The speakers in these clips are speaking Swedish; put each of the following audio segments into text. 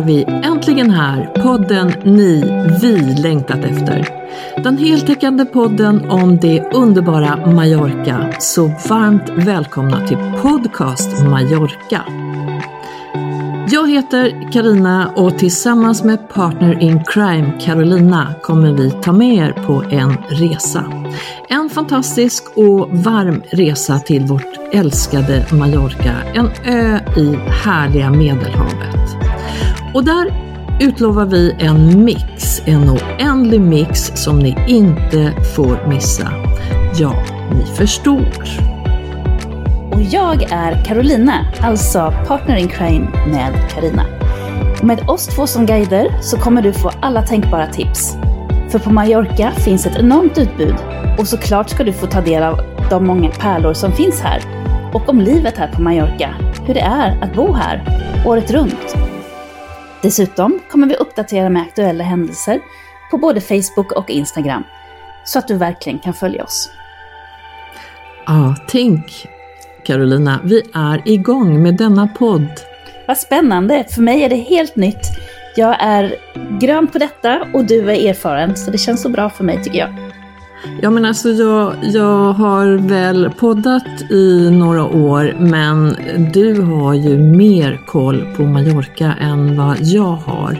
är vi äntligen här, podden ni, vi längtat efter. Den heltäckande podden om det underbara Mallorca. Så varmt välkomna till Podcast Mallorca. Jag heter Karina och tillsammans med partner in crime Carolina kommer vi ta med er på en resa. En fantastisk och varm resa till vårt älskade Mallorca, en ö i härliga Medelhavet. Och där utlovar vi en mix, en oändlig mix som ni inte får missa. Ja, ni förstår. Och jag är Carolina, alltså partner in crime med Karina. Med oss två som guider så kommer du få alla tänkbara tips. För på Mallorca finns ett enormt utbud och såklart ska du få ta del av de många pärlor som finns här och om livet här på Mallorca, hur det är att bo här året runt. Dessutom kommer vi uppdatera med aktuella händelser på både Facebook och Instagram så att du verkligen kan följa oss. Ja, tänk Carolina, vi är igång med denna podd. Vad spännande! För mig är det helt nytt. Jag är grön på detta och du är erfaren, så det känns så bra för mig tycker jag. Ja men alltså jag, jag har väl poddat i några år men du har ju mer koll på Mallorca än vad jag har.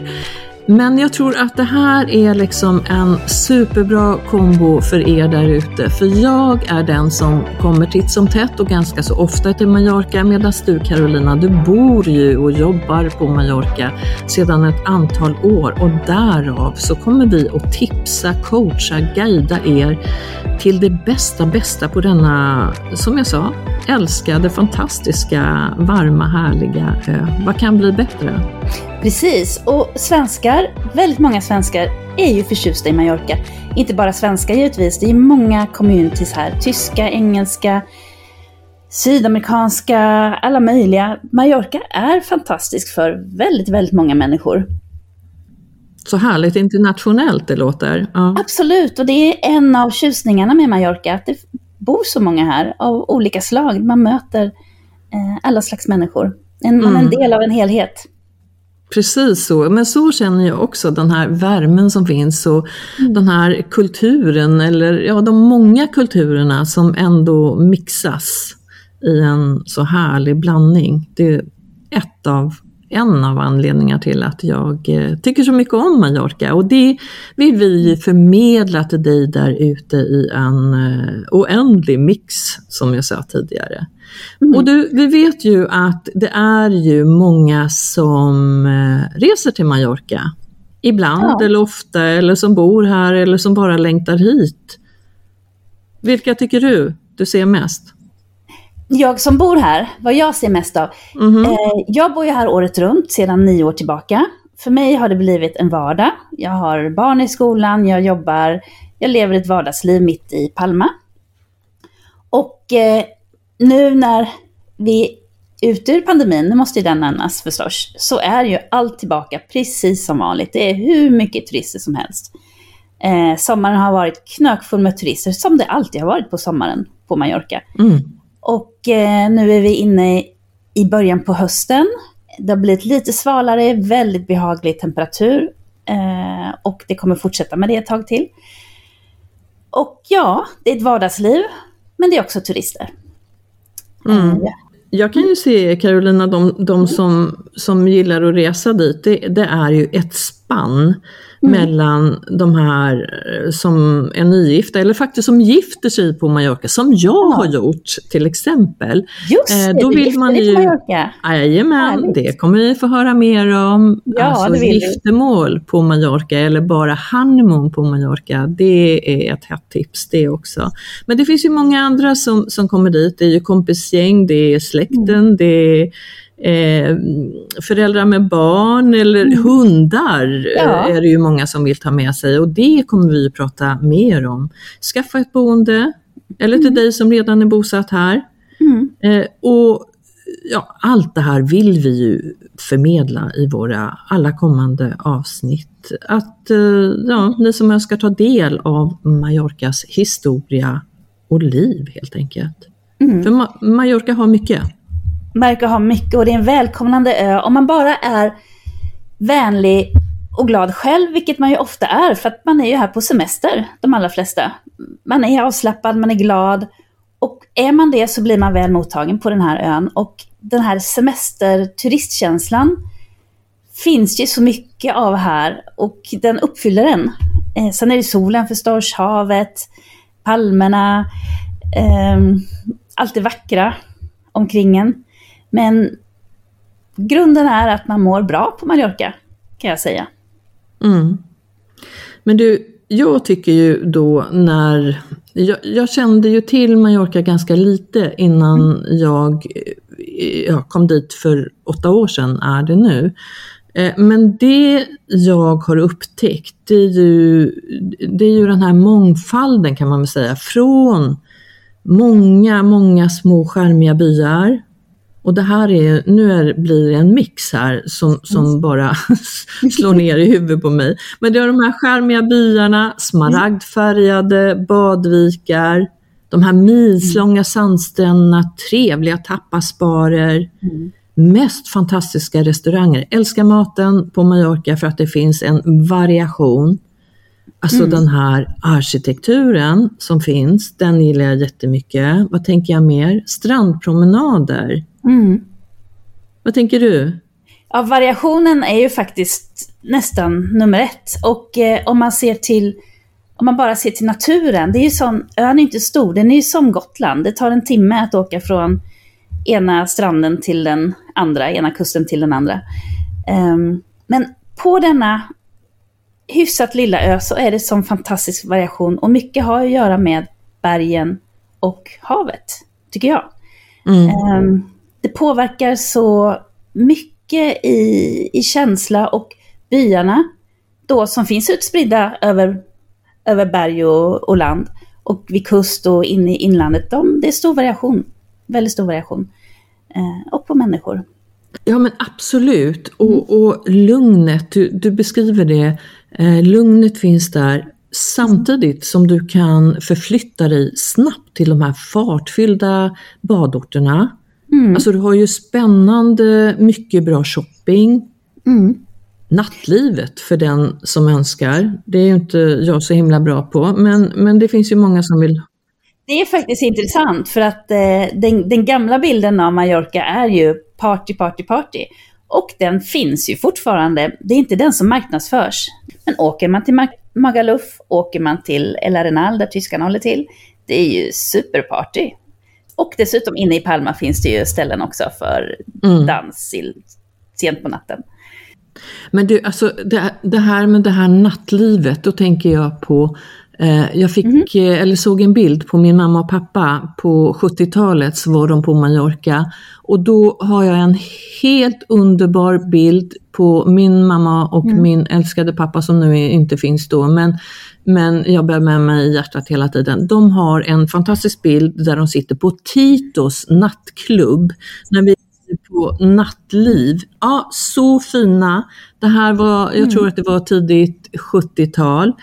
Men jag tror att det här är liksom en superbra kombo för er där ute. För jag är den som kommer titt som tätt och ganska så ofta till Mallorca medan du Carolina, du bor ju och jobbar på Mallorca sedan ett antal år och därav så kommer vi att tipsa, coacha, guida er till det bästa, bästa på denna, som jag sa, älskade, fantastiska, varma, härliga ö. Vad kan bli bättre? Precis, och svenskar, väldigt många svenskar är ju förtjusta i Mallorca. Inte bara svenskar givetvis, det är många communities här. Tyska, engelska, sydamerikanska, alla möjliga. Mallorca är fantastiskt för väldigt, väldigt många människor. Så härligt internationellt det låter. Ja. Absolut, och det är en av tjusningarna med Mallorca, att det bor så många här av olika slag. Man möter eh, alla slags människor. En, Man är en mm. del av en helhet. Precis så, men så känner jag också den här värmen som finns och mm. den här kulturen, eller ja, de många kulturerna som ändå mixas i en så härlig blandning. Det är ett av, en av anledningarna till att jag eh, tycker så mycket om Mallorca och det vill vi förmedla till dig där ute i en eh, oändlig mix som jag sa tidigare. Mm. Och du, vi vet ju att det är ju många som eh, reser till Mallorca. Ibland ja. eller ofta, eller som bor här eller som bara längtar hit. Vilka tycker du du ser mest? Jag som bor här, vad jag ser mest av? Mm -hmm. jag bor ju här året runt sedan nio år tillbaka. För mig har det blivit en vardag. Jag har barn i skolan, jag jobbar, jag lever ett vardagsliv mitt i Palma. Och eh, nu när vi är ute ur pandemin, nu måste ju den nämnas förstås, så är ju allt tillbaka precis som vanligt. Det är hur mycket turister som helst. Eh, sommaren har varit knökfull med turister, som det alltid har varit på sommaren på Mallorca. Mm. Och eh, nu är vi inne i början på hösten. Det har blivit lite svalare, väldigt behaglig temperatur. Eh, och det kommer fortsätta med det ett tag till. Och ja, det är ett vardagsliv, men det är också turister. Mm. Jag kan ju se Carolina, de, de som, som gillar att resa dit, det, det är ju ett spann mm. mellan de här eh, som är nygifta eller faktiskt som gifter sig på Mallorca, som jag ja. har gjort till exempel. Just eh, det, då vill man ju, på Mallorca. Jajamän, det kommer vi få höra mer om. Ja, alltså giftermål du. på Mallorca eller bara honeymoon på Mallorca, det är ett hett tips det också. Men det finns ju många andra som, som kommer dit, det är ju kompisgäng, det är släkten, mm. det är eh, föräldrar med barn eller mm. hundar ja. är det ju många som vill ta med sig och det kommer vi att prata mer om. Skaffa ett boende eller till mm. dig som redan är bosatt här. Mm. Eh, och ja, allt det här vill vi ju förmedla i våra alla kommande avsnitt. Att eh, ja, ni som önskar ta del av Mallorcas historia och liv helt enkelt. Mm. För Ma Mallorca har mycket verkar ha mycket och det är en välkomnande ö. Om man bara är vänlig och glad själv, vilket man ju ofta är, för att man är ju här på semester, de allra flesta. Man är avslappnad, man är glad. Och är man det så blir man väl mottagen på den här ön. Och den här semesterturistkänslan finns ju så mycket av här och den uppfyller den. Eh, sen är det solen förstås, havet, palmerna, eh, allt det vackra omkring en. Men grunden är att man mår bra på Mallorca, kan jag säga. Mm. Men du, jag tycker ju då när... Jag, jag, kände ju till Mallorca ganska lite innan mm. jag, jag kom dit för åtta år sedan, är det nu. Eh, men det jag har upptäckt, det är, ju, det är ju den här mångfalden kan man väl säga, från många, många små skärmiga byar och det här är, nu är, blir det en mix här som, som mm. bara slår ner i huvudet på mig. Men det är de här skärmiga byarna, smaragdfärgade badvikar, de här milslånga sandstränderna, trevliga tapasbarer, mm. mest fantastiska restauranger. Älskar maten på Mallorca för att det finns en variation. Alltså mm. den här arkitekturen som finns, den gillar jag jättemycket. Vad tänker jag mer? Strandpromenader. Mm. Vad tänker du? Ja, variationen är ju faktiskt nästan nummer ett. Och eh, om man ser till om man bara ser till naturen, det är ju som, ön är inte stor, den är ju som Gotland. Det tar en timme att åka från ena stranden till den andra, ena kusten till den andra. Um, men på denna hyfsat lilla ö så är det som fantastisk variation och mycket har att göra med bergen och havet, tycker jag. Mm. Um, påverkar så mycket i, i känsla och byarna då som finns utspridda över, över berg och, och land och vid kust och in i inlandet. De, det är stor variation, väldigt stor variation. Eh, och på människor. Ja men absolut, och, och lugnet, du, du beskriver det, eh, lugnet finns där samtidigt som du kan förflytta dig snabbt till de här fartfyllda badorterna Mm. Alltså du har ju spännande, mycket bra shopping. Mm. Nattlivet för den som önskar. Det är ju inte jag så himla bra på, men, men det finns ju många som vill det är faktiskt intressant för att eh, den, den, gamla bilden av Mallorca är ju party, party, party. Och den finns ju fortfarande. Det är inte den som marknadsförs. Men åker man till Magaluf, åker man till El Arenal där tyskarna håller till, det är ju superparty. Och dessutom inne i Palma finns det ju ställen också för mm. dans sent på natten. Men du, alltså det, det, här med det här nattlivet, då tänker jag på jag fick, mm. eller såg en bild på min mamma och pappa på 70-talet så var de på Mallorca och då har jag en helt underbar bild på min mamma och mm. min älskade pappa som nu inte finns då men men jag bär med mig i hjärtat hela tiden. De har en fantastisk bild där de sitter på Titos nattklubb. När vi på nattliv. Ja, så fina. Det här var, jag mm. tror att det var tidigt 70-tal.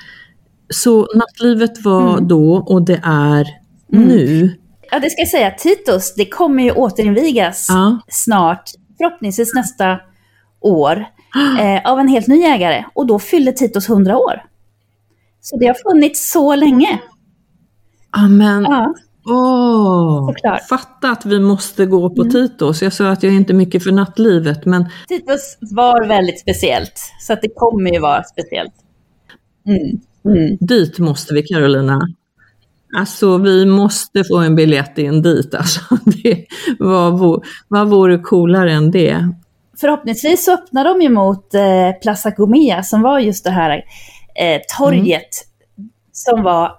Så nattlivet var mm. då och det är mm. nu. Ja, det ska jag säga. Titos, det kommer ju återinvigas ja. snart, förhoppningsvis nästa år, eh, av en helt ny ägare. Och då fyller Titos 100 år. Så det har funnits så länge. Amen. Ja. Åh, fatta att vi måste gå på mm. Titos. Jag sa att jag är inte mycket för nattlivet, men... Titos var väldigt speciellt, så att det kommer ju vara speciellt. Mm. Mm. Dit måste vi, Carolina. Alltså, vi måste få en biljett in dit. Alltså, det, vad, vad vore coolare än det? Förhoppningsvis så öppnar de ju mot eh, Plaza Gomea, som var just det här eh, torget mm. som, var,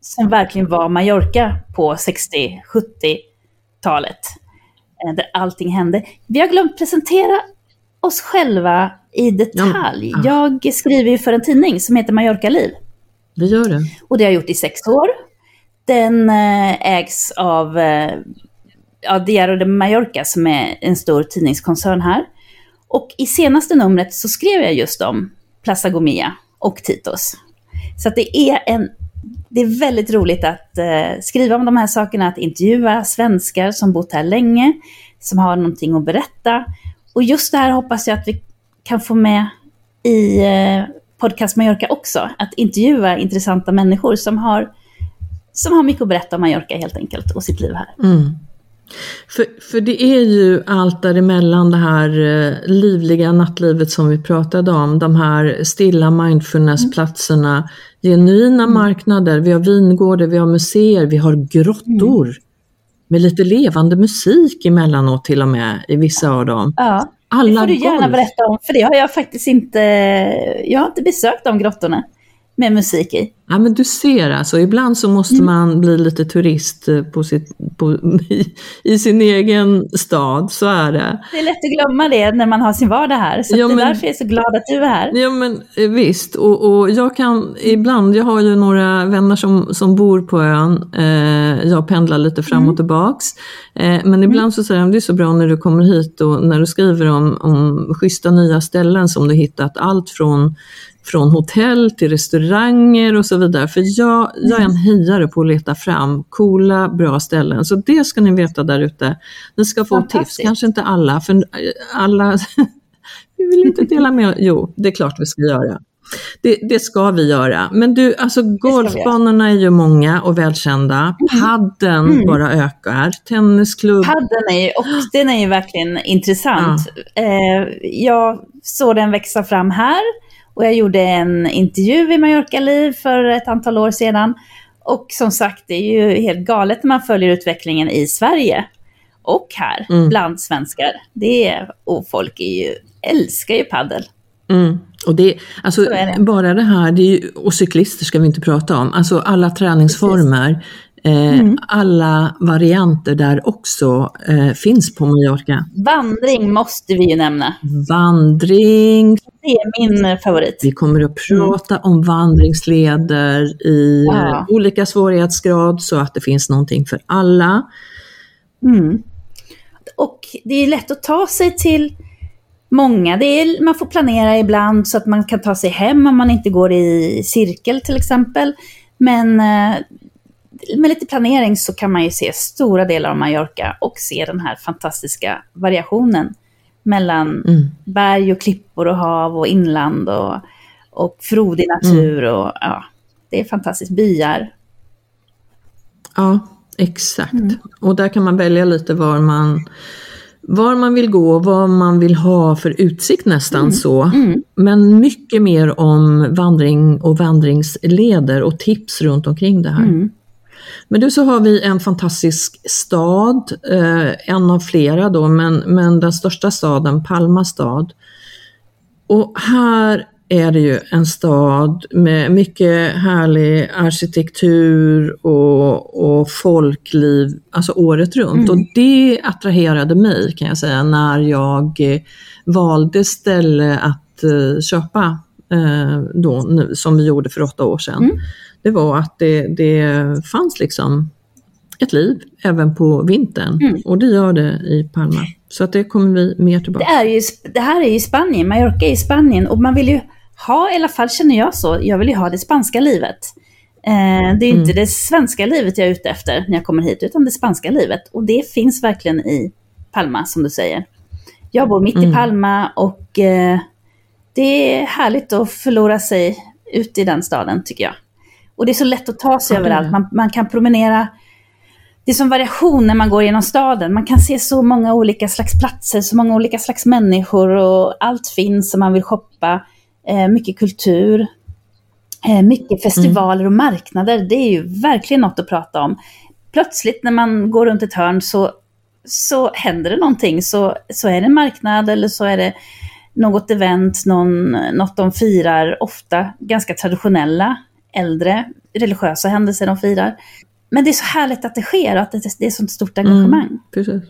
som verkligen var Mallorca på 60-70-talet. Eh, där allting hände. Vi har glömt presentera oss själva i detalj. Ja. Jag skriver ju för en tidning som heter Mallorca Liv. Det gör det. Och det har jag gjort i sex år. Den eh, ägs av eh, ja, Diario de Mallorca som är en stor tidningskoncern här. Och i senaste numret så skrev jag just om Plaza Gomia och Titos. Så det är en det är väldigt roligt att eh, skriva om de här sakerna, att intervjua svenskar som bott här länge, som har någonting att berätta. Och just det här hoppas jag att vi kan få med i eh, Podcast Mallorca också. Att intervjua intressanta människor som har, som har mycket att berätta om Mallorca helt enkelt och sitt liv här. Mm. För, för det är ju allt däremellan det här eh, livliga nattlivet som vi pratade om, de här stilla mindfulnessplatserna, mm. genuina marknader, vi har vingårdar, vi har museer, vi har grottor. Mm. Med lite levande musik emellanåt till och med i vissa av dem. Ja, Alla det får du gärna golf. berätta om, för det har jag faktiskt inte, jag har inte besökt de grottorna med musik i. Ja men du ser alltså, ibland så måste mm. man bli lite turist eh, på sitt, på, i, i, sin egen stad, så är det. Det är lätt att glömma det när man har sin vardag här, så ja, det är därför jag är så glad att du är här. Ja men eh, visst, och, och jag kan ibland, jag har ju några vänner som, som bor på ön, eh, jag pendlar lite fram mm. och tillbaks, eh, men mm. ibland så säger de, det är så bra när du kommer hit och när du skriver om, om schyssta nya ställen som du hittat, allt från från hotell till restauranger och så vidare. För jag, jag är en hejare på att leta fram coola, bra ställen. Så det ska ni veta där ute. Ni ska få tips, kanske inte alla, för alla vi vill inte dela med Jo, det är klart vi ska göra. Det, det, ska vi göra. Men du, alltså golfbanorna är ju många och välkända. Mm. Padden mm. bara ökar. Tennisklubb. Padden är ju, och den är ju verkligen intressant. Ja. Eh, jag såg den växa fram här och jag gjorde en intervju i Mallorca Liv för ett antal år sedan. Och som sagt, det är ju helt galet när man följer utvecklingen i Sverige och här mm. bland svenskar. Det är, och folk är ju, älskar ju paddel. Mm. Och det, alltså, det. bara det här, det ju, och cyklister ska vi inte prata om, alltså alla träningsformer. Precis. Eh, mm. Alla varianter där också eh, finns på Mallorca. Vandring måste vi ju nämna. Vandring. Det är min favorit. Vi kommer att prata mm. om vandringsleder i ja. olika svårighetsgrad så att det finns någonting för alla. Mm. Och det är lätt att ta sig till många. Det är, man får planera ibland så att man kan ta sig hem om man inte går i cirkel till exempel. Men eh, med lite planering så kan man ju se stora delar av Mallorca och se den här fantastiska variationen mellan mm. berg och klippor och hav och inland och, och frodig natur mm. och ja, det är fantastiskt. Byar. Ja, exakt. Mm. Och där kan man välja lite var man var man vill gå, vad man vill ha för utsikt nästan mm. så. Mm. Men mycket mer om vandring och vandringsleder och tips runt omkring det här. Mm. Men du så har vi en fantastisk stad, eh, en av flera då, men, men den största staden, Palma stad. Och här är det ju en stad med mycket härlig arkitektur och, och folkliv, alltså året runt. Mm. Och det attraherade mig kan jag säga när jag valde ställe att uh, köpa uh, då, nu, som vi gjorde för åtta år sedan. Mm det var att det, det fanns liksom ett liv även på vintern mm. och det gör det i Palma. Så att det kommer vi mer tillbaka det, är ju, det här är ju Spanien, Mallorca är i Spanien och man vill ju ha, i alla fall känner jag så, jag vill ju ha det spanska livet. Eh, det är mm. inte det svenska livet jag är ute efter när jag kommer hit, utan det spanska livet. Och det finns verkligen i Palma, som du säger. Jag bor mitt mm. i Palma och eh, det är härligt att förlora sig ute i den staden, tycker jag. Och det är så lätt att ta sig mm. överallt. Man, man kan promenera. Det är som variation när man går genom staden. Man kan se så många olika slags platser, så många olika slags människor och allt finns som man vill shoppa. Eh, mycket kultur, eh, mycket festivaler och marknader. Det är ju verkligen något att prata om. Plötsligt när man går runt ett hörn så, så händer det någonting. Så, så är det en marknad eller så är det något event, någon, något de firar, ofta ganska traditionella äldre religiösa händelser de firar. Men det är så härligt att det sker och att det, är ett sånt stort engagemang. Mm, precis.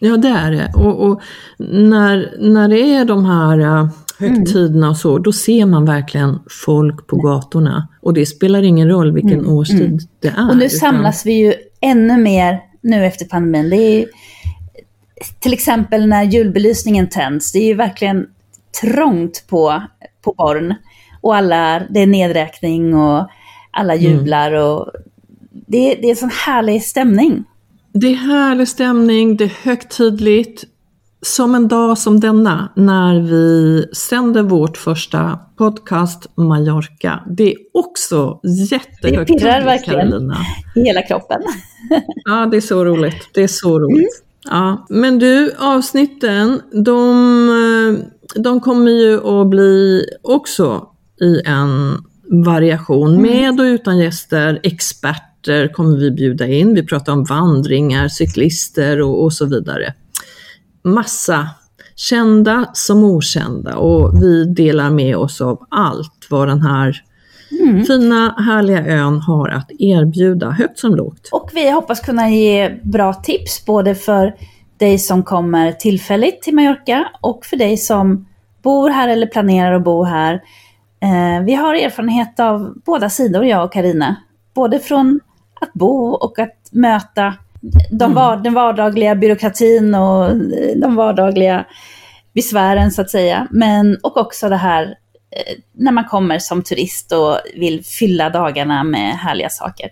Ja det är det. Och, och, när, när det är de här uh, högtiderna och så, då ser man verkligen folk på gatorna. Och det spelar ingen roll vilken mm, årstid mm. det är. Och nu utan... samlas vi ju ännu mer nu efter pandemin. Det är till exempel när julbelysningen tänds, det är ju verkligen trångt på, på Born och alla, det är nedräkning och alla mm. jublar och det, det är en sån härlig stämning. Det är härlig stämning, det är högtidligt som en dag som denna när vi sänder vårt första podcast Mallorca. Det är också jättehögt Det pirrar verkligen Carolina. i hela kroppen. ja, det är så roligt. Det är så roligt. Mm. Ja, men du, avsnitten, de, de kommer ju att bli också i en variation mm. med och utan gäster, experter kommer vi bjuda in. Vi pratar om vandringar, cyklister och, och så vidare massa kända som okända och vi delar med oss av allt vad den här mm. fina härliga ön har att erbjuda, högt som lågt. Och vi hoppas kunna ge bra tips både för dig som kommer tillfälligt till Mallorca och för dig som bor här eller planerar att bo här. Eh, vi har erfarenhet av båda sidor, jag och Karina. Både från att bo och att möta de mm. var, den vardagliga byråkratin och de vardagliga besvären så att säga. Men, och också det här eh, när man kommer som turist och vill fylla dagarna med härliga saker.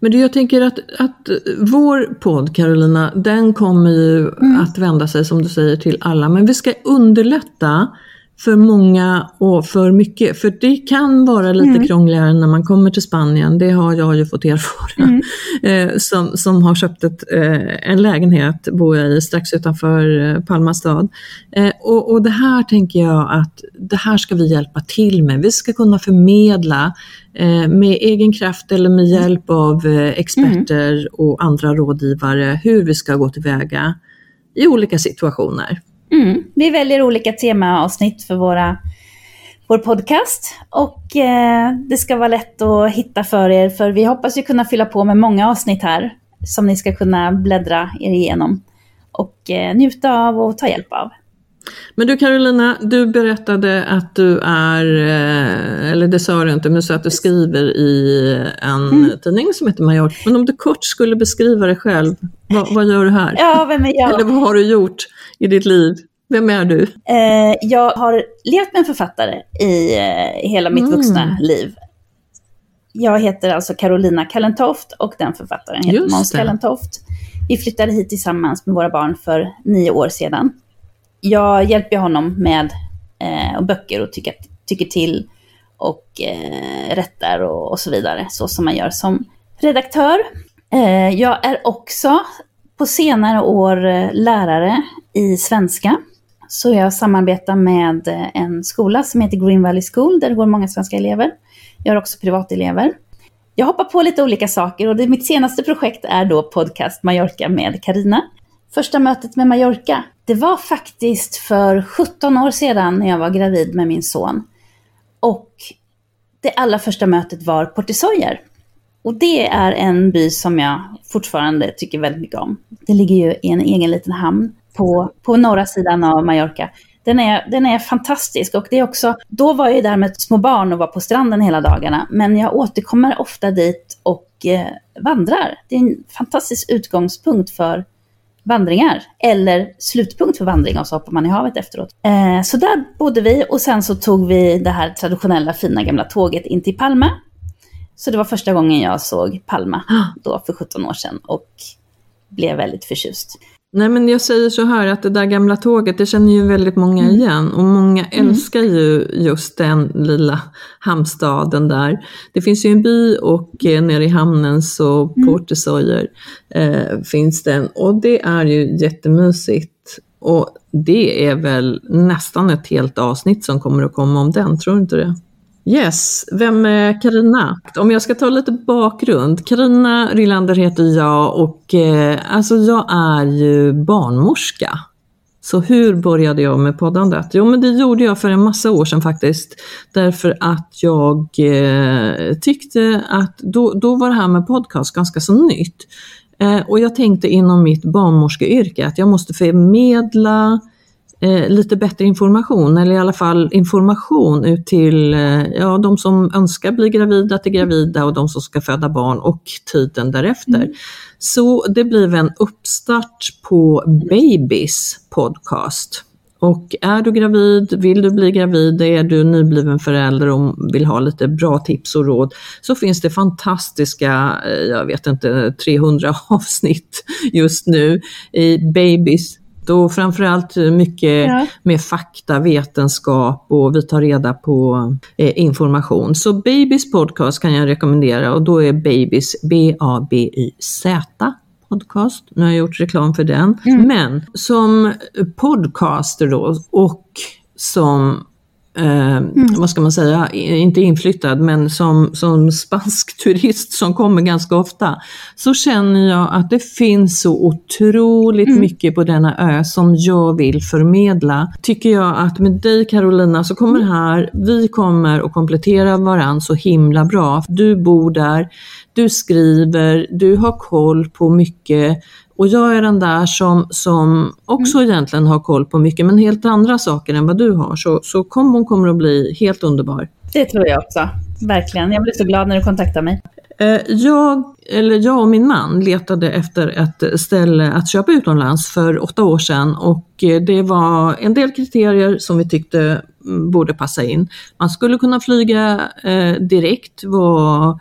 Men du, jag tänker att, att vår podd, Carolina, den kommer ju mm. att vända sig, som du säger, till alla. Men vi ska underlätta för många och för mycket. För det kan vara lite mm. krångligare när man kommer till Spanien, det har jag ju fått erfara. Mm. Eh, som, som har köpt ett, eh, en lägenhet, bor jag i, strax utanför eh, Palma stad. Och, och det här tänker jag att det här ska vi hjälpa till med. Vi ska kunna förmedla med egen kraft eller med hjälp av experter mm. och andra rådgivare hur vi ska gå tillväga i olika situationer. Mm. Vi väljer olika temaavsnitt för våra, vår podcast och eh, det ska vara lätt att hitta för er för vi hoppas ju kunna fylla på med många avsnitt här som ni ska kunna bläddra er igenom och eh, njuta av och ta hjälp av. Men du Carolina, du berättade att du är, eh, eller det sa du inte, men så att du skriver i en mm. tidning som heter Mallorca. Men om du kort skulle beskriva dig själv, vad, vad gör du här? Ja, vem är jag? Eller vad har du gjort i ditt liv? Vem är du? Eh, jag har levt med en författare i eh, hela mitt mm. vuxna liv. Jag heter alltså Carolina Kallentoft och den författaren heter Måns Kallentoft. Vi flyttade hit tillsammans med våra barn för nio år sedan jag hjälper honom med eh, böcker och tycker, tycker till och eh, rättar och, och, så vidare, så som man gör som redaktör. Eh, jag är också på senare år eh, lärare i svenska. Så jag samarbetar med eh, en skola som heter Green Valley School, där det går många svenska elever. Jag har också privatelever. Jag hoppar på lite olika saker och det, mitt senaste projekt är då podcast Mallorca med Karina. Första mötet med Mallorca, det var faktiskt för 17 år sedan när jag var gravid med min son. Och det allra första mötet var Portisoyer. Och det är en by som jag fortfarande tycker väldigt mycket om. Det ligger ju i en egen liten hamn på, på norra sidan av Mallorca. Den är, den är fantastisk och det är också, då var jag där med små barn och var på stranden hela dagarna. Men jag återkommer ofta dit och eh, vandrar. Det är en fantastisk utgångspunkt för vandringar. Eller slutpunkt för vandring och så hoppar man i havet efteråt. Eh, så där bodde vi och sen så tog vi det här traditionella fina gamla tåget in till Palma. Så det var första gången jag såg Palma då för 17 år sedan och blev väldigt förtjust. Nej men jag säger så här att det där gamla tåget, det känner ju väldigt många mm. igen och många mm. älskar ju just den lilla hamnstaden där. Det finns ju en by och eh, nere i hamnen så mm. Portesoyer eh, finns den och det är ju jättemysigt. Och det är väl nästan ett helt avsnitt som kommer att komma om den, tror du inte det? Yes, vem är Karina? Om jag ska ta lite bakgrund. Karina Rylander heter jag och eh, alltså jag är ju barnmorska. Så hur började jag med poddandet? Jo men det gjorde jag för en massa år sedan faktiskt. Därför att jag eh, tyckte att då, då var det här med podcast ganska så nytt. Eh, och jag tänkte inom mitt barnmorskeyrke att jag måste förmedla eh, lite bättre information, eller i alla fall information ut till eh, ja, de som önskar bli gravida till gravida och de som ska föda barn och tiden därefter. Mm. Så det blev en uppstart på Babys podcast. Och är du gravid, vill du bli gravid, är du nybliven förälder och vill ha lite bra tips och råd, så finns det fantastiska, eh, jag vet inte, 300 avsnitt just nu i Babys och framförallt mycket ja. med fakta, vetenskap och vi tar reda på eh, information. Så Babys podcast kan jag rekommendera och då är Babys B-A-B-Y-Z podcast. Nu har jag gjort reklam för den. Mm. Men som podcaster då och som eh, mm. vad ska man säga, inte inflyttad, men som, som spansk turist som kommer ganska ofta, så känner jag att det finns så otroligt mm. mycket på denna ö som jag vill förmedla. Tycker jag att med dig Carolina så kommer här, vi kommer att komplettera varandra så himla bra. Du bor där, du skriver, du har koll på mycket och jag är den där som, som också mm. egentligen har koll på mycket, men helt andra saker än vad du har. Så, så kombon kommer att bli helt underbar. Det tror jag också. Verkligen. Jag blir så glad när du kontaktar mig. Eh, jag, eller jag och min man letade efter ett ställe att köpa utomlands för åtta år sedan och eh, det var en del kriterier som vi tyckte mm, borde passa in. Man skulle kunna flyga eh, direkt, var Ehm,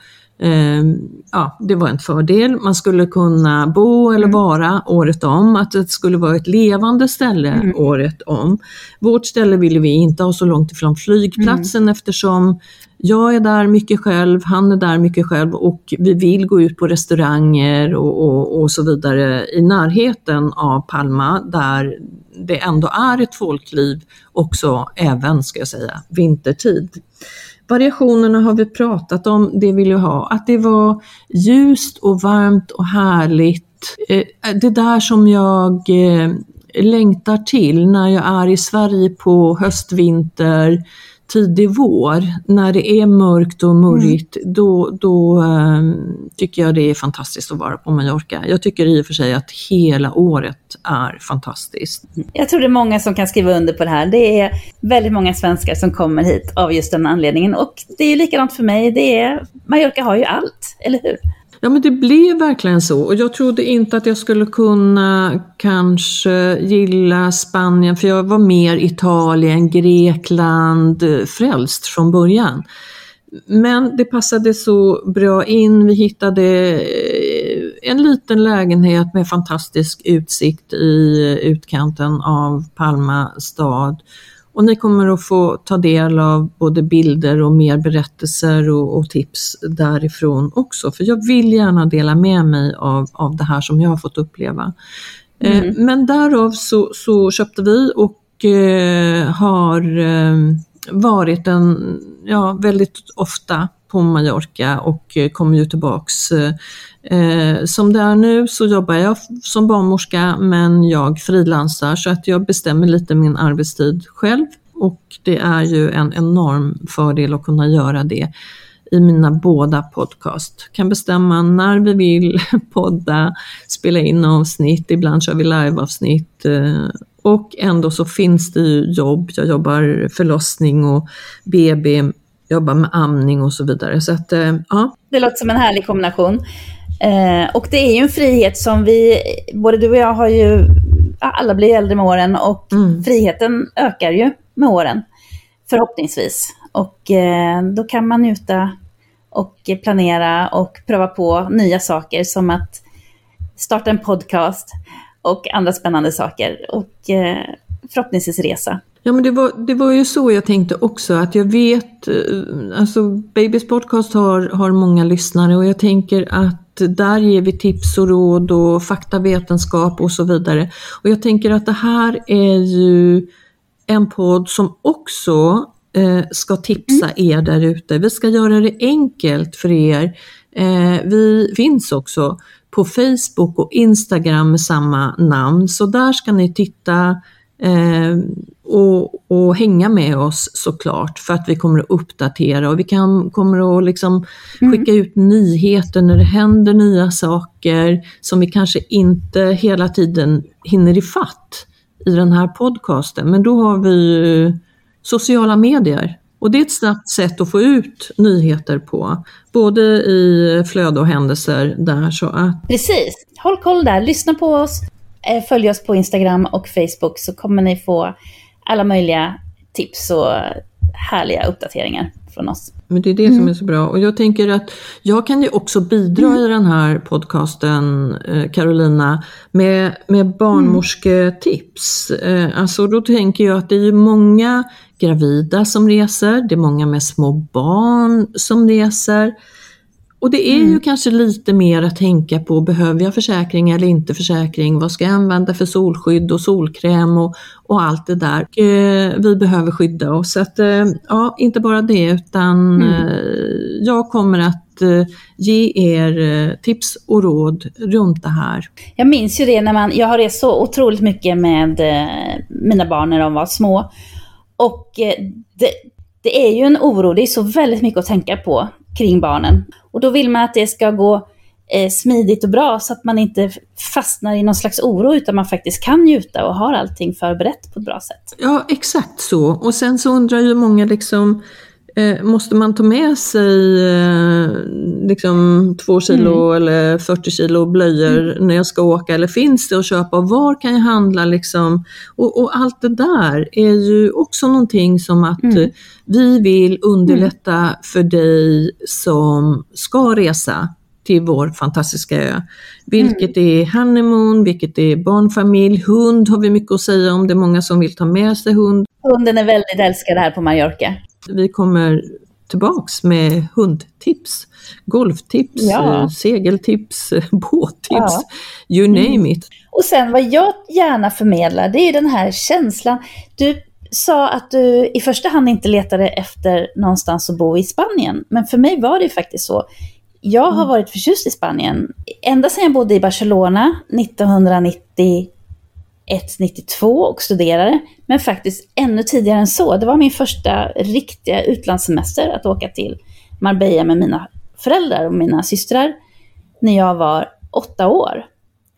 ja, det var en fördel. Man skulle kunna bo eller mm. vara året om, att det skulle vara ett levande ställe mm. året om. Vårt ställe ville vi inte ha så långt ifrån flygplatsen mm. eftersom jag är där mycket själv, han är där mycket själv och vi vill gå ut på restauranger och, och, och så vidare i närheten av Palma där det ändå är ett folkliv också även, ska jag säga, vintertid. Variationerna har vi pratat om, det vill jag ha. Att det var ljust och varmt och härligt. Eh, det där som jag eh, längtar till när jag är i Sverige på höstvinter tidig vår, när det är mörkt och murrigt, mm. då, då um, tycker jag det är fantastiskt att vara på Mallorca. Jag tycker i och för sig att hela året är fantastiskt. Jag tror det är många som kan skriva under på det här. Det är väldigt många svenskar som kommer hit av just den anledningen. Och det är ju likadant för mig. Det är, Mallorca har ju allt, eller hur? Ja men det blev verkligen så. Och jag trodde inte att jag skulle kunna kanske gilla Spanien för jag var mer Italien, Grekland frälst från början. Men det passade så bra in, vi hittade eh, en liten lägenhet med fantastisk utsikt i utkanten av Palma stad och ni kommer att få ta del av både bilder och mer berättelser och, och, tips därifrån också. För jag vill gärna dela med mig av, av det här som jag har fått uppleva. Eh, mm. Eh, men därav så, så köpte vi och eh, har eh, varit en, ja, väldigt ofta på Mallorca och eh, kommer ju tillbaks. Eh, eh, som det är nu så jobbar jag som barnmorska men jag frilansar så att jag bestämmer lite min arbetstid själv och det är ju en enorm fördel att kunna göra det i mina båda podcast. Kan bestämma när vi vill podda, spela in avsnitt, ibland kör vi liveavsnitt och ändå så finns det ju jobb. Jag jobbar förlossning och BB jobbar med amning och så vidare. Så att, eh, ja. Det låter som en härlig kombination. Eh, och det är ju en frihet som vi, både du och jag har ju, alla blir äldre med åren och mm. friheten ökar ju med åren. Förhoppningsvis. Och eh, då kan man njuta och planera och pröva på nya saker som att starta en podcast och andra spännande saker. Och eh, förhoppningsvis resa. Ja men det var, det var ju så jag tänkte också att jag vet, eh, alltså Babys podcast har, har många lyssnare och jag tänker att där ger vi tips och råd och faktavetenskap och så vidare. Och jag tänker att det här är ju en podd som också eh, ska tipsa mm. er där ute. Vi ska göra det enkelt för er. Eh, vi finns också på Facebook och Instagram med samma namn, så där ska ni titta Eh, och, och, hänga med oss såklart för att vi kommer att uppdatera och vi kan, kommer att liksom mm. skicka ut nyheter när det händer nya saker som vi kanske inte hela tiden hinner ifatt i den här podcasten. Men då har vi sociala medier och det är ett snabbt sätt att få ut nyheter på, både i flöde och händelser där. Så att... Precis, håll koll där, lyssna på oss, följ oss på Instagram och Facebook så kommer ni få alla möjliga tips och härliga uppdateringar från oss. Men det är det mm. som är så bra. Och jag tänker att jag kan ju också bidra mm. i den här podcasten, eh, Carolina, med, med barnmorsketips. Eh, alltså då tänker jag att det är många gravida som reser, det är många med små barn som reser. Och det är mm. ju kanske lite mer att tänka på, behöver jag försäkring eller inte försäkring? Vad ska jag använda för solskydd och solkräm och, och allt det där. Eh, vi behöver skydda oss. Så att, eh, ja, inte bara det utan mm. eh, jag kommer att eh, ge er eh, tips och råd runt det här. Jag minns ju det när man, jag har rest så otroligt mycket med eh, mina barn när de var små. Och det, det är ju en oro, det är så väldigt mycket att tänka på kring barnen. Och då vill man att det ska gå eh, smidigt och bra så att man inte fastnar i någon slags oro utan man faktiskt kan njuta och har allting förberett på ett bra sätt. Ja, exakt så. Och sen så undrar ju många liksom Eh, måste man ta med sig eh, liksom två kilo mm. eller 40 kilo blöjor mm. när jag ska åka eller finns det att köpa? Var kan jag handla? Liksom? Och, och allt det där är ju också någonting som att mm. vi vill underlätta mm. för dig som ska resa till vår fantastiska ö. Vilket mm. är honeymoon, vilket är barnfamilj, hund har vi mycket att säga om. Det är många som vill ta med sig hund. Hunden är väldigt älskad här på Mallorca. Vi kommer tillbaks med hundtips, golftips, ja. Eh, segeltips, båttips, ja. you name mm. it. Och sen vad jag gärna förmedlar, det är den här känslan. Du sa att du i första hand inte letade efter någonstans att bo i Spanien, men för mig var det faktiskt så. Jag har mm. varit förtjust i Spanien ända sedan jag bodde i Barcelona 1990 1,92 och studerade, men faktiskt ännu tidigare än så. Det var min första riktiga utlandssemester att åka till Marbella med mina föräldrar och mina systrar när jag var åtta år.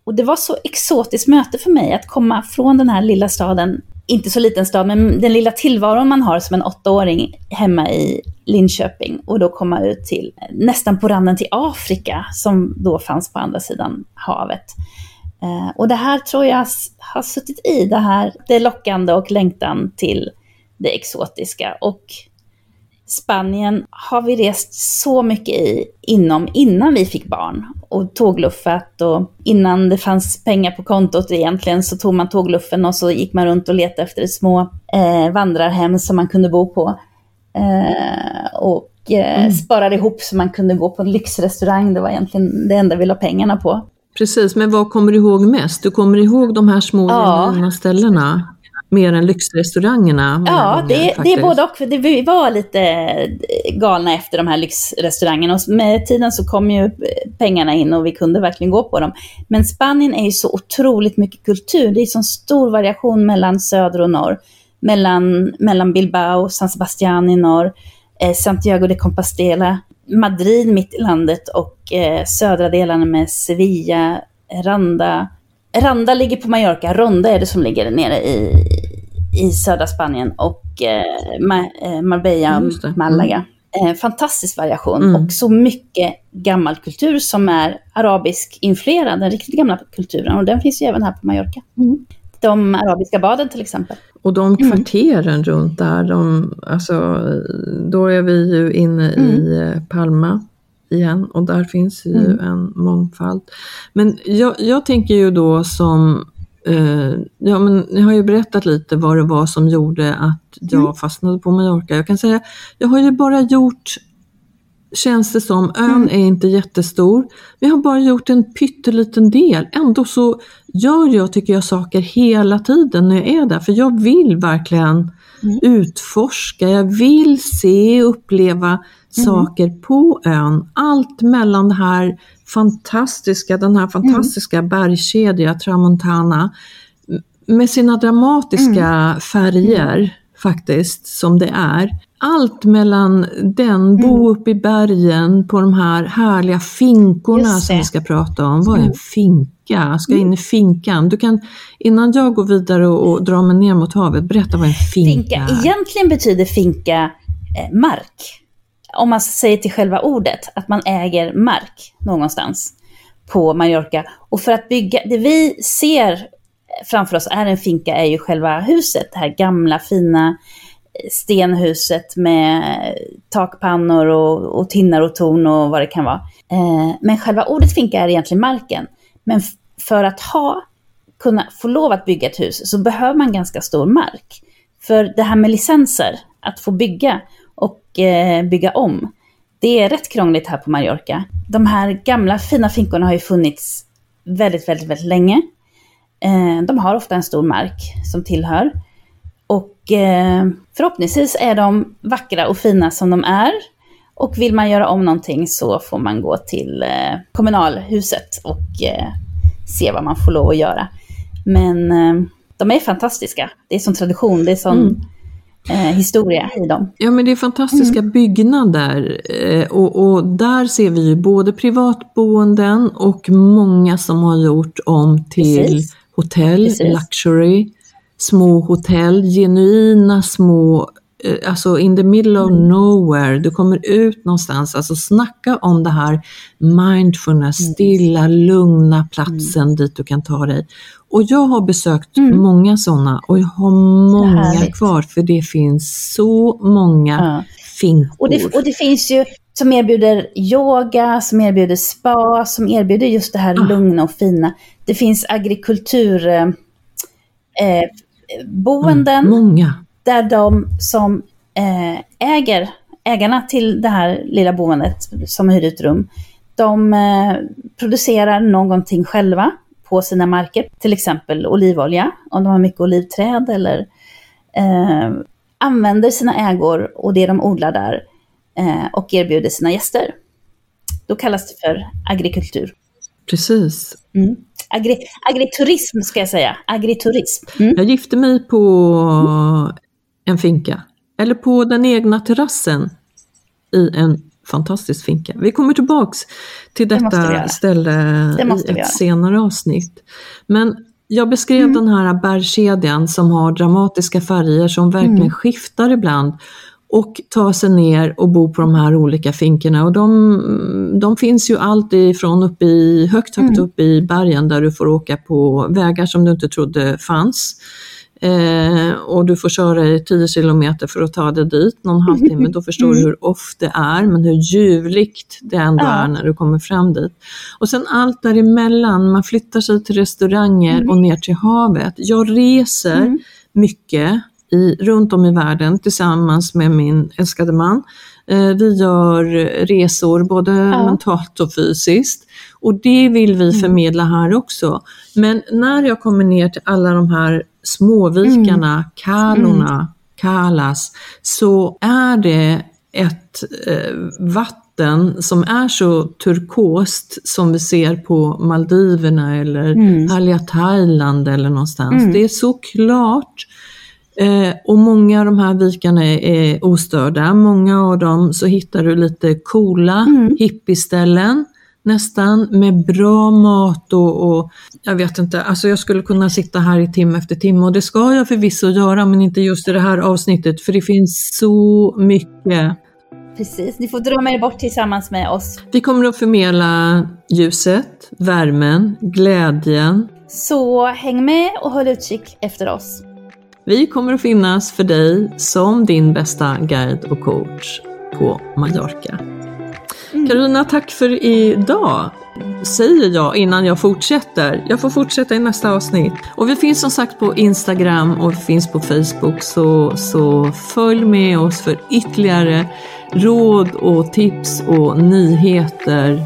Och det var så exotiskt möte för mig att komma från den här lilla staden, inte så liten stad, men den lilla tillvaron man har som en åttaåring hemma i Linköping och då komma ut till nästan på randen till Afrika som då fanns på andra sidan havet. Eh, och det här tror jag har suttit i, det här det lockande och längtan till det exotiska. Och Spanien har vi rest så mycket i inom innan vi fick barn och tågluffat och innan det fanns pengar på kontot egentligen så tog man tågluffen och så gick man runt och letade efter små eh, vandrarhem som man kunde bo på. Eh, och eh, mm. sparade ihop så man kunde gå på en lyxrestaurang, det var egentligen det enda vi la pengarna på. Precis, men vad kommer du ihåg mest? Du kommer ihåg de här små ja. ställena? Mer än lyxrestaurangerna? Ja, gånger, det, det, är både och. Vi var lite galna efter de här lyxrestaurangerna och med tiden så kom ju pengarna in och vi kunde verkligen gå på dem. Men Spanien är ju så otroligt mycket kultur. Det är så stor variation mellan söder och norr. Mellan, mellan Bilbao, och San Sebastian i norr, eh, Santiago de Compostela Madrid mitt i landet och eh, södra delarna med Sevilla, Randa. Randa ligger på Mallorca, Ronda är det som ligger nere i, i södra Spanien och eh, Ma eh, Marbella, och Malaga. Mm. Eh, fantastisk variation mm. och så mycket gammal kultur som är arabisk influerad, den riktigt gamla kulturen och den finns ju även här på Mallorca. Mm de arabiska baden till exempel. Och de mm. kvarteren mm. runt där, de, alltså, då är vi ju inne mm. i eh, Palma igen och där finns ju mm. en mångfald. Men jag, jag tänker ju då som eh, ja, men jag har ju berättat lite vad det var som gjorde att jag mm. fastnade på Mallorca. Jag kan säga, jag har ju bara gjort känns det som. Ön mm. är inte jättestor. Vi har bara gjort en pytteliten del. Ändå så gör jag, tycker jag, saker hela tiden när jag är där. För jag vill verkligen mm. utforska. Jag vill se och uppleva mm. saker på ön. Allt mellan det här fantastiska, den här fantastiska mm. bergskedjan Tramontana med sina dramatiska mm. färger faktiskt, som det är allt mellan den, bo mm. uppe i bergen på de här härliga finkorna som vi ska prata om. Vad är en mm. finka? ska in i finkan. Du kan, innan jag går vidare och, och drar mig ner mot havet, berätta vad en finka är. Egentligen betyder finka eh, mark. Om man säger till själva ordet, att man äger mark någonstans på Mallorca. Och för att bygga, det vi ser framför oss är en finka är ju själva huset, det här gamla fina eh, stenhuset med takpannor och, och tinnar och torn och vad det kan vara. Eh, men själva ordet finka är egentligen marken. Men för att ha, kunna få lov att bygga ett hus så behöver man ganska stor mark. För det här med licenser, att få bygga och eh, bygga om, det är rätt krångligt här på Mallorca. De här gamla fina finkorna har ju funnits väldigt, väldigt, väldigt länge. Eh, de har ofta en stor mark som tillhör. Och eh, förhoppningsvis är de vackra och fina som de är. Och vill man göra om någonting så får man gå till eh, kommunalhuset och se vad man får lov att göra. Men de är fantastiska. Det är som tradition, det är sån mm. eh, historia i dem. Ja men det är fantastiska mm. byggnader eh, och, och, där ser vi ju både privatboenden och många som har gjort om till Precis. Hotell, Precis. luxury, små hotell, genuina små Eh, alltså in the middle of mm. nowhere, du kommer ut någonstans, alltså snacka om det här mindfulness, mm. stilla, lugna platsen mm. dit du kan ta dig. Och jag har besökt mm. många sådana och jag har många kvar för det finns så många ja. finkor. Och det, och det finns ju som erbjuder yoga, som erbjuder spa, som erbjuder just det här ah. lugna och fina. Det finns agrikulturboenden. Eh, mm, många där de som eh, äger, ägarna till det här lilla boendet som hyr ut rum, de eh, producerar någonting själva på sina marker, till exempel olivolja, om de har mycket olivträd eller eh, använder sina ägor och det de odlar där eh, och erbjuder sina gäster. Då kallas det för agrikultur. Precis. Mm. Agri, agriturism ska jag säga. Agriturism. Mm. Jag gifte mig på en finka. Eller på den egna terrassen i en fantastisk finka. Vi kommer tillbaks till detta det ställe det i ett senare avsnitt. Men jag beskrev mm. den här bergskedjan som har dramatiska färger som verkligen mm. skiftar ibland och tar sig ner och bor på de här olika finkorna. Och de, de finns ju allt ifrån uppe i, högt, högt mm. upp i bergen där du får åka på vägar som du inte trodde fanns. Eh, och du får köra i 10 kilometer för att ta dig dit någon halvtimme, då förstår du hur off det är, men hur ljuvligt det ändå ja. är när du kommer fram dit. Och sen allt däremellan, man flyttar sig till restauranger mm. och ner till havet. Jag reser mm. mycket i, runt om i världen tillsammans med min älskade man. Eh, vi gör resor både ja. mentalt och fysiskt. Och det vill vi mm. förmedla här också. Men när jag kommer ner till alla de här småvikarna, mm. kalorna, mm. kalas, så är det ett eh, vatten som är så turkost som vi ser på Maldiverna eller mm. härliga Thailand eller någonstans. Mm. Det är så klart Eh, och många av de här vikarna är, är ostörda. Många av dem så hittar du lite coola mm. hippieställen nästan med bra mat och, och, jag vet inte, alltså jag skulle kunna sitta här i timme efter timme och det ska jag förvisso göra men inte just i det här avsnittet för det finns så mycket. Precis, ni får drömma er bort tillsammans med oss. Vi kommer att förmedla ljuset, värmen, glädjen. Så häng med och håll utkik efter oss. Vi kommer att finnas för dig som din bästa guide och coach på Mallorca. Mm. Karolina, tack för idag! Säger jag innan jag fortsätter. Jag får fortsätta i nästa avsnitt. Och vi finns som sagt på Instagram och vi finns på Facebook så, så följ med oss för ytterligare råd och tips och nyheter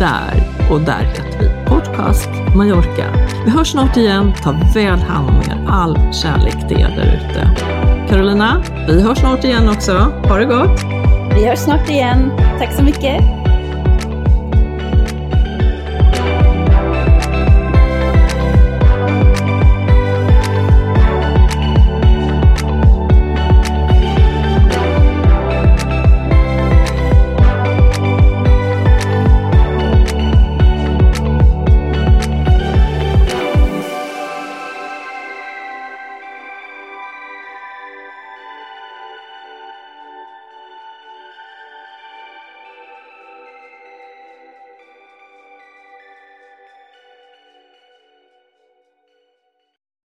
där. Och där heter vi Podcast Mallorca. Vi hörs snart igen. Ta väl hand om er. All kärlek till er där ute. Carolina, vi hörs snart igen också. Ha det gott! Vi hörs snart igen. Tack så mycket.